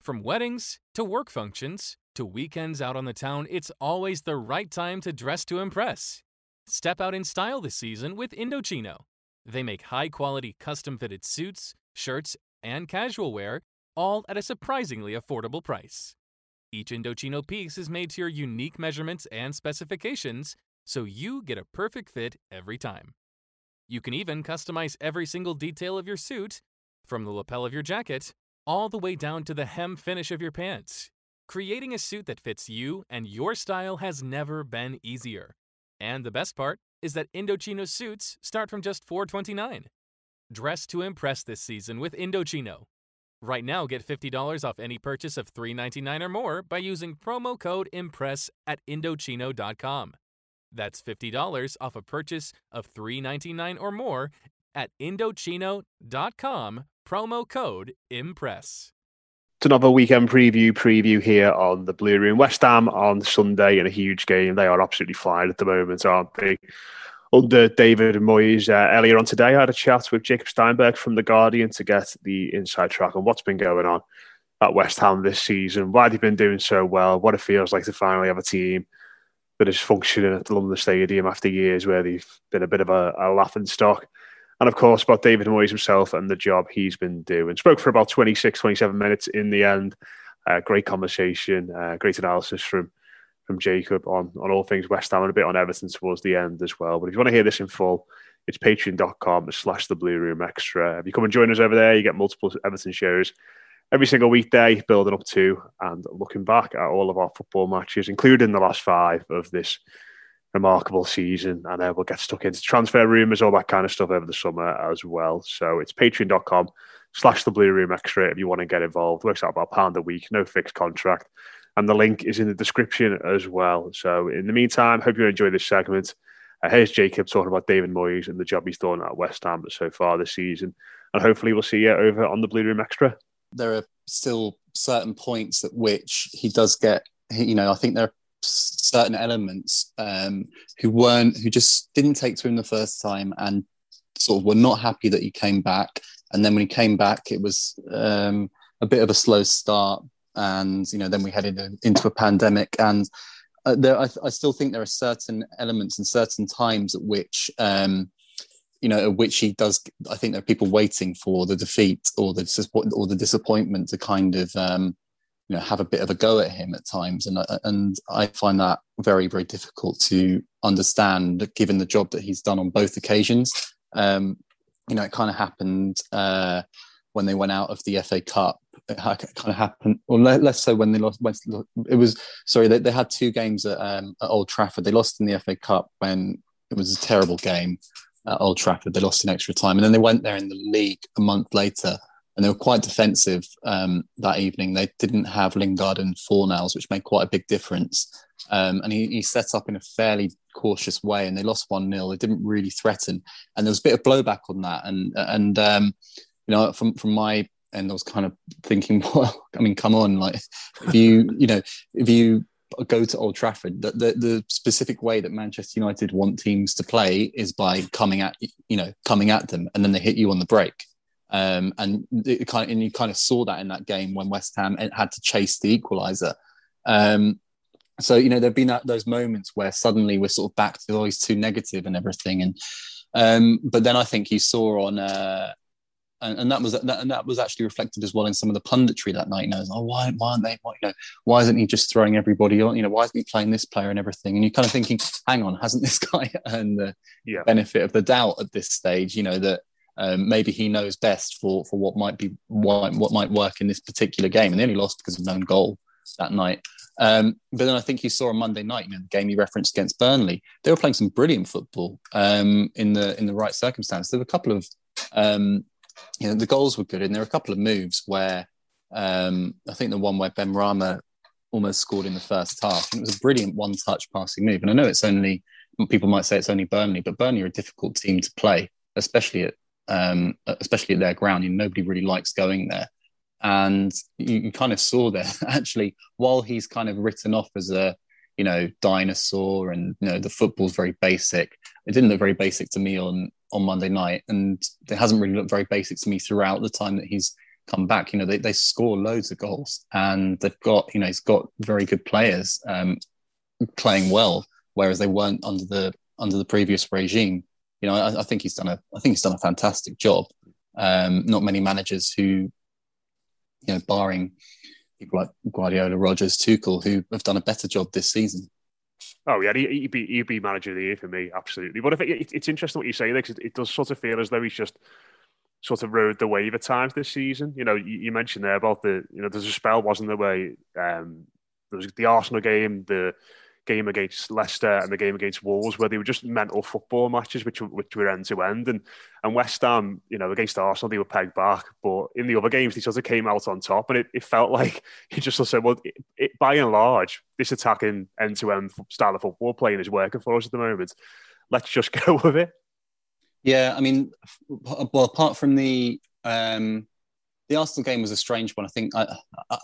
From weddings to work functions to weekends out on the town, it's always the right time to dress to impress. Step out in style this season with Indochino. They make high quality custom fitted suits, shirts, and casual wear, all at a surprisingly affordable price. Each Indochino piece is made to your unique measurements and specifications, so you get a perfect fit every time. You can even customize every single detail of your suit, from the lapel of your jacket all the way down to the hem finish of your pants. Creating a suit that fits you and your style has never been easier. And the best part is that Indochino suits start from just $4.29. Dress to impress this season with Indochino. Right now, get $50 off any purchase of $3.99 or more by using promo code IMPRESS at Indochino.com. That's $50 off a purchase of $3.99 or more at Indochino.com promo code IMPRESS. It's another weekend preview preview here on the Blue Room. West Ham on Sunday in a huge game. They are absolutely flying at the moment, aren't they? Under David Moyes, uh, earlier on today, I had a chat with Jacob Steinberg from The Guardian to get the inside track on what's been going on at West Ham this season, why they've been doing so well, what it feels like to finally have a team that is functioning at the London Stadium after years where they've been a bit of a, a laughing stock and of course about David Moyes himself and the job he's been doing. Spoke for about 26, 27 minutes in the end. Uh, great conversation, uh, great analysis from from Jacob on, on all things West Ham and a bit on Everton towards the end as well. But if you want to hear this in full, it's patreon.com slash the blue room extra. If you come and join us over there, you get multiple Everton shows every single weekday, building up to and looking back at all of our football matches, including the last five of this remarkable season. And uh, we'll get stuck into transfer rumours, all that kind of stuff over the summer as well. So it's patreon.com slash the blue room extra if you want to get involved. Works out about a pound a week, no fixed contract. And the link is in the description as well. So in the meantime, hope you enjoy this segment. Uh, here's Jacob talking about David Moyes and the job he's done at West Ham so far this season. And hopefully we'll see you over on the Blue Room Extra. There are still certain points at which he does get, you know, I think there are certain elements um, who weren't who just didn't take to him the first time and sort of were not happy that he came back. And then when he came back it was um, a bit of a slow start. And you know then we headed into a pandemic. And uh, there I, I, still think there are certain elements and certain times at which um, you know at which he does i think there are people waiting for the defeat or the or the disappointment to kind of um, you know have a bit of a go at him at times. And uh, and I find that very very difficult to understand given the job that he's done on both occasions. Um, you know it kind of happened uh, when they went out of the FA Cup. It kind of happened well less so when they lost when it was sorry they, they had two games at, um, at Old Trafford. They lost in the FA Cup when it was a terrible game at Old Trafford. They lost in extra time and then they went there in the league a month later and they were quite defensive um, that evening. They didn't have Lingard and Fornals, which made quite a big difference. Um, and he, he, set up in a fairly cautious way, and they lost one 0 They didn't really threaten, and there was a bit of blowback on that. And and um, you know, from from my end, I was kind of thinking, well, I mean, come on, like if you you know if you go to Old Trafford, the, the, the specific way that Manchester United want teams to play is by coming at you know coming at them, and then they hit you on the break. Um, and it kind of, and you kind of saw that in that game when West Ham had to chase the equaliser. Um, so you know there've been that, those moments where suddenly we're sort of back to always too negative and everything. And um, but then I think you saw on uh, and, and that was that, and that was actually reflected as well in some of the punditry that night. You know, oh, why, why aren't they? Why, you know, why isn't he just throwing everybody on? You know, why isn't he playing this player and everything? And you're kind of thinking, hang on, hasn't this guy earned the yeah. benefit of the doubt at this stage? You know that um, maybe he knows best for for what might be what, what might work in this particular game, and they only lost because of known goal that night. Um, but then I think you saw on Monday night, you know, the game you referenced against Burnley, they were playing some brilliant football um, in the in the right circumstance. There were a couple of um, you know, the goals were good, and there were a couple of moves where um, I think the one where Benrahma almost scored in the first half. And it was a brilliant one-touch passing move. And I know it's only people might say it's only Burnley, but Burnley are a difficult team to play, especially at um, especially at their ground. You know, nobody really likes going there. And you, you kind of saw there actually while he's kind of written off as a you know dinosaur and you know the football's very basic. It didn't look very basic to me on on Monday night, and it hasn't really looked very basic to me throughout the time that he's come back. You know, they, they score loads of goals, and they've got you know he's got very good players um, playing well, whereas they weren't under the under the previous regime. You know, I, I think he's done a I think he's done a fantastic job. Um, not many managers who, you know, barring people like Guardiola, Rodgers, Tuchel, who have done a better job this season. Oh yeah, he'd be he'd be manager of the year for me, absolutely. But if it, it's interesting what you say because it does sort of feel as though he's just sort of rode the wave at times this season. You know, you, you mentioned there about the you know there's a spell wasn't there where um, there was the Arsenal game, the game against Leicester and the game against Wolves, where they were just mental football matches, which which were end to end. And and West Ham, you know, against Arsenal, they were pegged back, but in the other games, they sort of came out on top, and it, it felt like he just said, well, it, it, by and large, this attacking end to end style of football playing is working for us at the moment. Let's just go with it. Yeah, I mean, well, apart from the um, the Arsenal game was a strange one. I think I,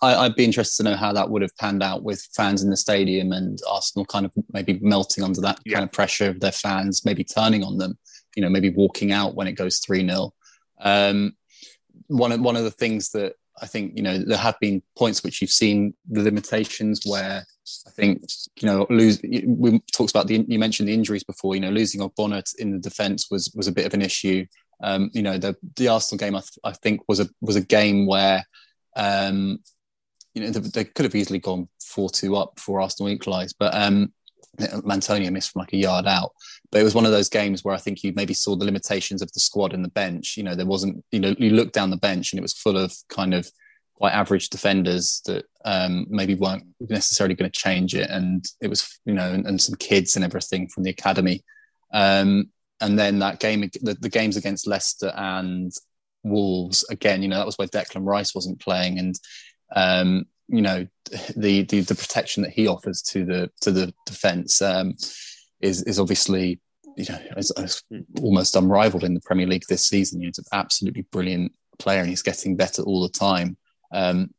I, would be interested to know how that would have panned out with fans in the stadium and Arsenal kind of maybe melting under that yeah. kind of pressure of their fans, maybe turning on them, you know, maybe walking out when it goes 3 0. Um, one, of, one of the things that I think, you know, there have been points which you've seen the limitations where I think, you know, lose, we talked about the, you mentioned the injuries before, you know, losing Ogbonna in the defence was, was a bit of an issue. Um, you know, the the Arsenal game I, th- I, think was a was a game where um, you know they, they, could have easily gone four two up before Arsenal equalised, but um, Antonio missed from like a yard out. But it was one of those games where I think you maybe saw the limitations of the squad and the bench. You know, there wasn't you know you looked down the bench and it was full of kind of quite average defenders that um, maybe weren't necessarily going to change it, and it was you know and, and some kids and everything from the academy. Um, and then that game, the, the games against Leicester and Wolves, again, you know, that was where Declan Rice wasn't playing, and um, you know, the, the the protection that he offers to the to the defence um, is is obviously you know is, is almost unrivaled in the Premier League this season. He's an absolutely brilliant player, and he's getting better all the time. Um,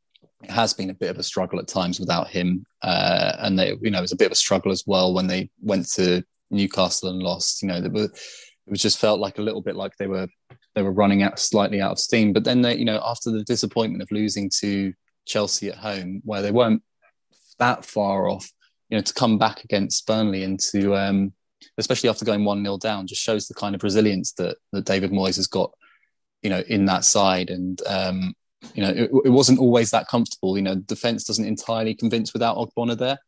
it has been a bit of a struggle at times without him, uh, and they, you know, it was a bit of a struggle as well when they went to Newcastle and lost. You know, it was, it was just felt like a little bit like they were they were running out slightly out of steam. But then they, you know, after the disappointment of losing to Chelsea at home, where they weren't that far off, you know, to come back against Burnley and to um, especially after going one 0 down, just shows the kind of resilience that that David Moyes has got, you know, in that side. And um, you know, it, it wasn't always that comfortable. You know, defense doesn't entirely convince without Ogbonna there,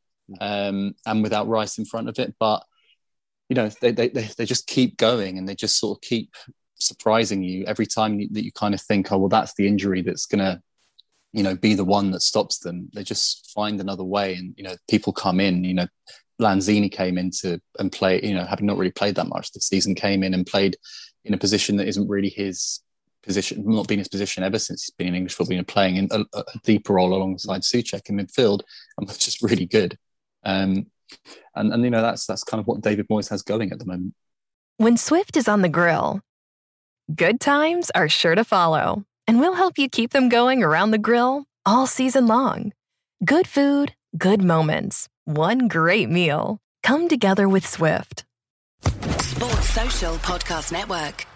um, and without Rice in front of it, but you know they, they they just keep going and they just sort of keep surprising you every time that you kind of think oh well that's the injury that's going to you know be the one that stops them. They just find another way and you know people come in you know Lanzini came into and play you know having not really played that much this season came in and played in a position that isn't really his position not been his position ever since he's been in English football playing in a, a deeper role alongside Soucek in midfield and was just really good. Um, and and you know that's that's kind of what David Moyes has going at the moment. When Swift is on the grill, good times are sure to follow, and we'll help you keep them going around the grill all season long. Good food, good moments, one great meal. Come together with Swift. Sports Social Podcast Network.